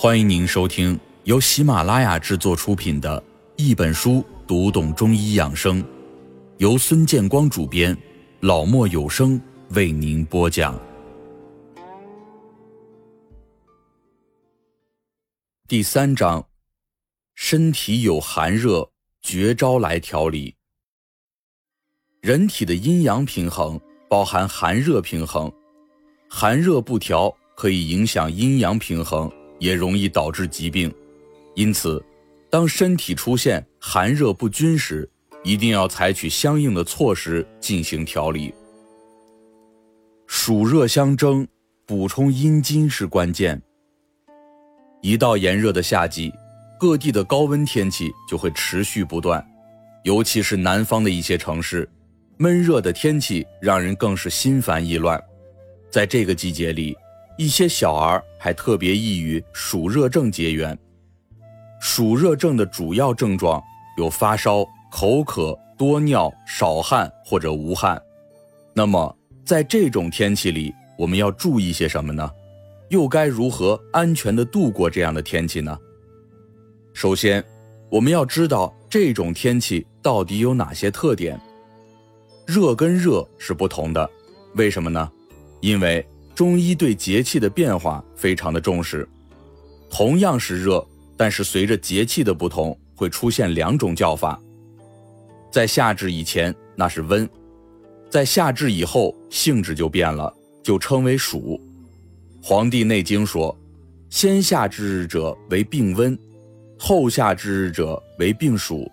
欢迎您收听由喜马拉雅制作出品的《一本书读懂中医养生》，由孙建光主编，老莫有声为您播讲。第三章，身体有寒热，绝招来调理。人体的阴阳平衡包含寒热平衡，寒热不调可以影响阴阳平衡。也容易导致疾病，因此，当身体出现寒热不均时，一定要采取相应的措施进行调理。暑热相争，补充阴津是关键。一到炎热的夏季，各地的高温天气就会持续不断，尤其是南方的一些城市，闷热的天气让人更是心烦意乱。在这个季节里，一些小儿还特别易与暑热症结缘。暑热症的主要症状有发烧、口渴、多尿、少汗或者无汗。那么，在这种天气里，我们要注意些什么呢？又该如何安全的度过这样的天气呢？首先，我们要知道这种天气到底有哪些特点。热跟热是不同的，为什么呢？因为。中医对节气的变化非常的重视，同样是热，但是随着节气的不同，会出现两种叫法。在夏至以前，那是温；在夏至以后，性质就变了，就称为暑。《黄帝内经》说：“先夏至日者为病温，后夏至日者为病暑。”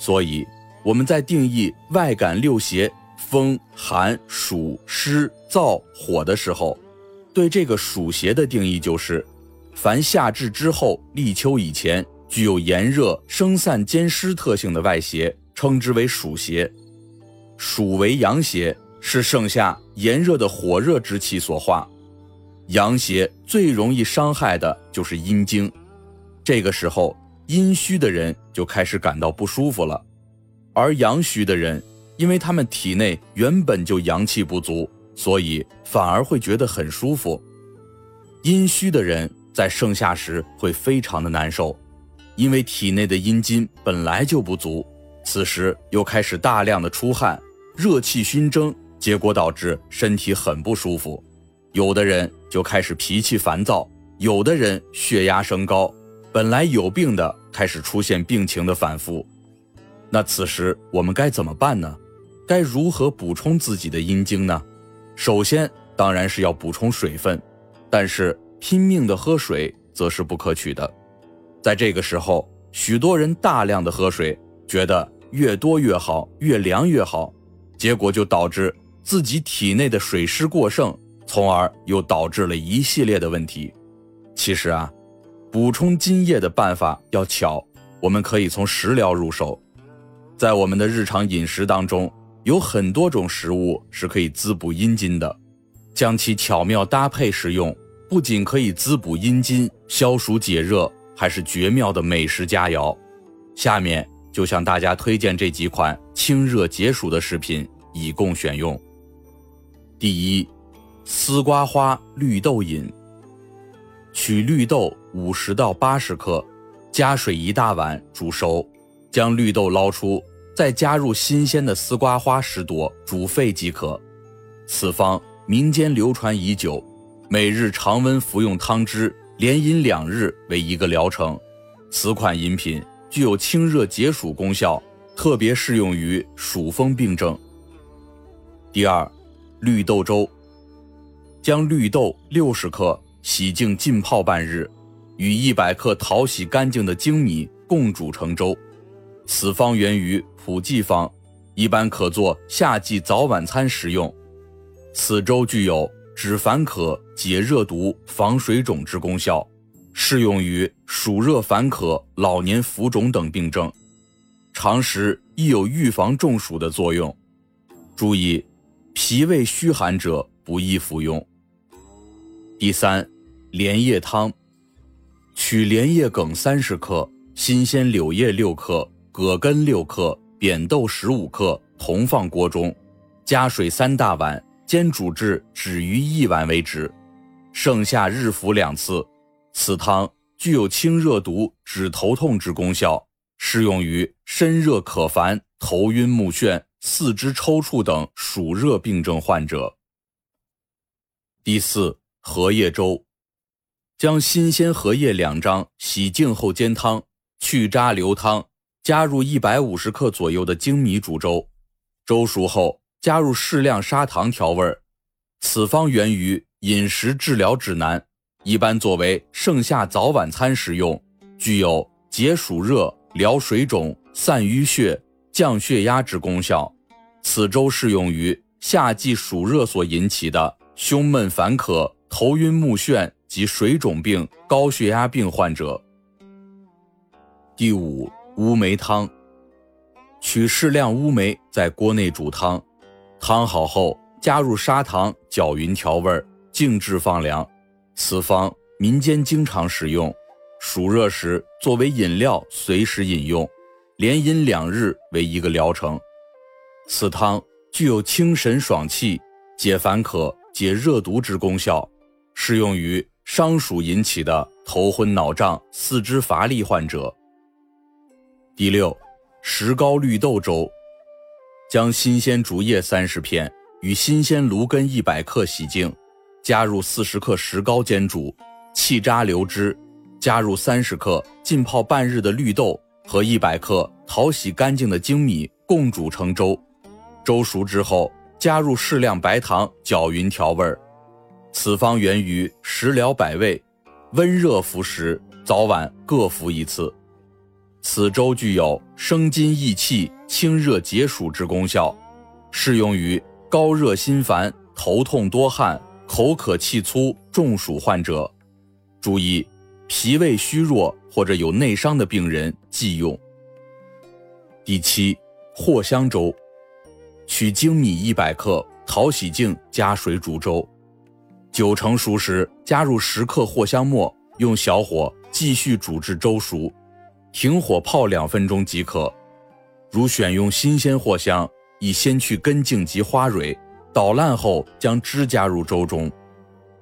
所以我们在定义外感六邪。风寒暑湿燥火的时候，对这个暑邪的定义就是：凡夏至之后、立秋以前具有炎热、生散兼湿特性的外邪，称之为暑邪。暑为阳邪，是盛夏炎热的火热之气所化。阳邪最容易伤害的就是阴经，这个时候阴虚的人就开始感到不舒服了，而阳虚的人。因为他们体内原本就阳气不足，所以反而会觉得很舒服。阴虚的人在盛夏时会非常的难受，因为体内的阴津本来就不足，此时又开始大量的出汗，热气熏蒸，结果导致身体很不舒服。有的人就开始脾气烦躁，有的人血压升高，本来有病的开始出现病情的反复。那此时我们该怎么办呢？该如何补充自己的阴经呢？首先当然是要补充水分，但是拼命的喝水则是不可取的。在这个时候，许多人大量的喝水，觉得越多越好，越凉越好，结果就导致自己体内的水湿过剩，从而又导致了一系列的问题。其实啊，补充津液的办法要巧，我们可以从食疗入手，在我们的日常饮食当中。有很多种食物是可以滋补阴津的，将其巧妙搭配食用，不仅可以滋补阴津、消暑解热，还是绝妙的美食佳肴。下面就向大家推荐这几款清热解暑的食品，以供选用。第一，丝瓜花绿豆饮。取绿豆五十到八十克，加水一大碗煮熟，将绿豆捞出。再加入新鲜的丝瓜花十朵，煮沸即可。此方民间流传已久，每日常温服用汤汁，连饮两日为一个疗程。此款饮品具有清热解暑功效，特别适用于暑风病症。第二，绿豆粥，将绿豆六十克洗净浸泡半日，与一百克淘洗干净的精米共煮成粥。此方源于普济方，一般可做夏季早晚餐食用。此粥具有止烦渴、解热毒、防水肿之功效，适用于暑热烦渴、老年浮肿等病症。常食亦有预防中暑的作用。注意，脾胃虚寒者不宜服用。第三，莲叶汤，取莲叶梗三十克，新鲜柳叶六克。葛根六克，扁豆十五克，同放锅中，加水三大碗，煎煮至止于一碗为止。剩下日服两次。此汤具有清热毒、止头痛之功效，适用于身热可烦、头晕目眩、四肢抽搐等暑热病症患者。第四，荷叶粥，将新鲜荷叶两张洗净后煎汤，去渣留汤，加入一百五十克左右的精米煮粥，粥熟后加入适量砂糖调味。此方源于《饮食治疗指南》，一般作为盛夏早晚餐食用，具有解暑热、疗水肿、散淤血、降血压之功效。此粥适用于夏季暑热所引起的。胸闷烦渴、头晕目眩及水肿病、高血压病患者。第五，乌梅汤。取适量乌梅在锅内煮汤，汤好后加入砂糖搅匀调味，静置放凉。此方民间经常使用，暑热时作为饮料随时饮用，连饮两日为一个疗程。此汤具有清神爽气、解烦渴。解热毒之功效，适用于伤暑引起的头昏脑胀、四肢乏力患者。第六，石膏绿豆粥，将新鲜竹叶三十片与新鲜芦根一百克洗净，加入四十克石膏煎煮，弃渣留汁，加入三十克浸泡半日的绿豆和一百克淘洗干净的精米，共煮成粥。粥熟之后。加入适量白糖，搅匀调味儿。此方源于食疗百味，温热服食，早晚各服一次。此粥具有生津益气、清热解暑之功效，适用于高热心烦、头痛多汗、口渴气粗、中暑患者。注意，脾胃虚弱或者有内伤的病人忌用。第七，藿香粥。取精米一百克，淘洗净，加水煮粥。九成熟时，加入十克藿香末，用小火继续煮至粥熟，停火泡两分钟即可。如选用新鲜藿香，以先去根茎及花蕊，捣烂后将汁加入粥中。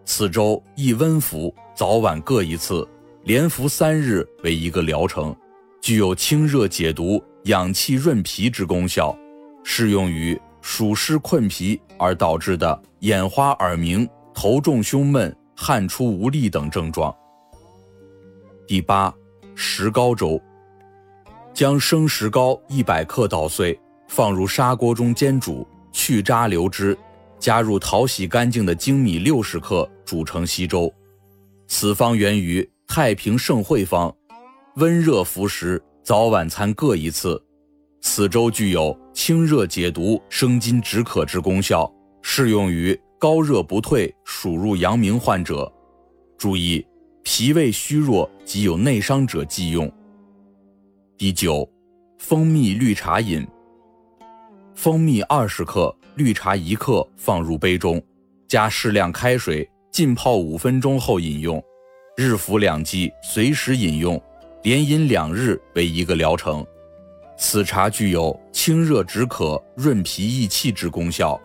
此粥宜温服，早晚各一次，连服三日为一个疗程，具有清热解毒、养气润脾之功效。适用于暑湿困脾而导致的眼花耳鸣、头重胸闷、汗出无力等症状。第八，石膏粥。将生石膏一百克捣碎，放入砂锅中煎煮，去渣留汁，加入淘洗干净的精米六十克，煮成稀粥。此方源于太平盛会方，温热服食，早晚餐各一次。此粥具有清热解毒、生津止渴之功效，适用于高热不退、暑入阳明患者。注意，脾胃虚弱及有内伤者忌用。第九，蜂蜜绿茶饮。蜂蜜二十克，绿茶一克，放入杯中，加适量开水，浸泡五分钟后饮用，日服两剂，随时饮用，连饮两日为一个疗程。此茶具有清热止渴、润脾益气之功效，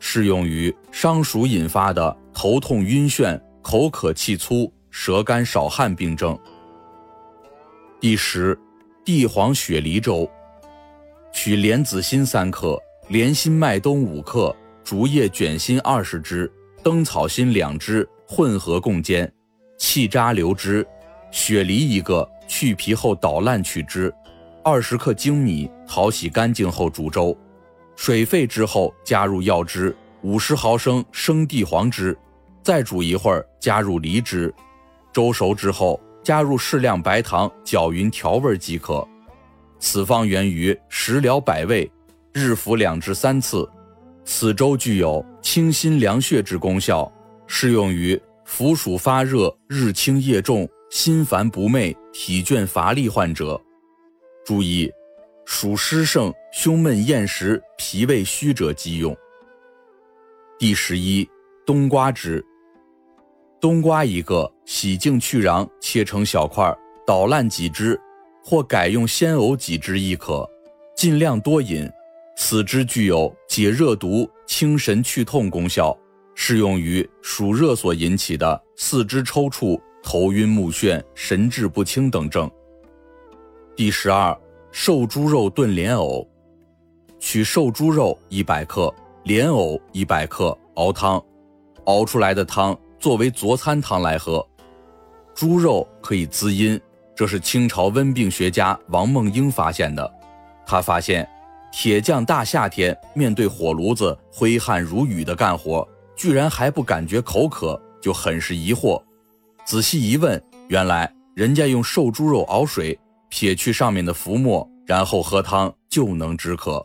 适用于伤暑引发的头痛晕眩、口渴气粗、舌干少汗病症。第十，地黄雪梨粥。取莲子心三克、莲心麦冬五克、竹叶卷心二十支、灯草心两支，混合共煎，弃渣留汁，雪梨一个，去皮后捣烂取汁。二十克精米淘洗干净后煮粥，水沸之后加入药汁五十毫升生地黄汁，再煮一会儿加入梨汁，粥熟之后加入适量白糖搅匀调味即可。此方源于食疗百味，日服两至三次。此粥具有清心凉血之功效，适用于伏暑发热、日轻夜重、心烦不寐、体倦乏力患者。注意，暑湿盛、胸闷厌食、脾胃虚者忌用。第十一，冬瓜汁。冬瓜一个，洗净去瓤，切成小块，捣烂几汁，或改用鲜藕几汁亦可，尽量多饮。此汁具有解热毒、清神去痛功效，适用于暑热所引起的四肢抽搐、头晕目眩、神志不清等症。第十二，瘦猪肉炖莲藕，取瘦猪肉一百克，莲藕一百克，熬汤，熬出来的汤作为佐餐汤来喝。猪肉可以滋阴，这是清朝温病学家王梦英发现的。他发现，铁匠大夏天面对火炉子挥汗如雨的干活，居然还不感觉口渴，就很是疑惑。仔细一问，原来人家用瘦猪肉熬水。撇去上面的浮沫，然后喝汤就能止渴。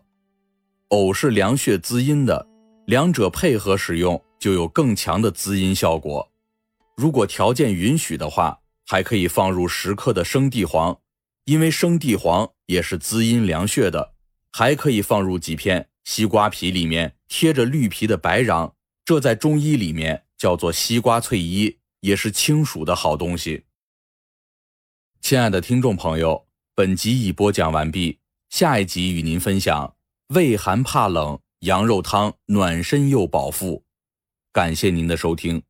藕是凉血滋阴的，两者配合使用就有更强的滋阴效果。如果条件允许的话，还可以放入十克的生地黄，因为生地黄也是滋阴凉血的。还可以放入几片西瓜皮，里面贴着绿皮的白瓤，这在中医里面叫做西瓜翠衣，也是清暑的好东西。亲爱的听众朋友，本集已播讲完毕，下一集与您分享胃寒怕冷羊肉汤暖身又饱腹，感谢您的收听。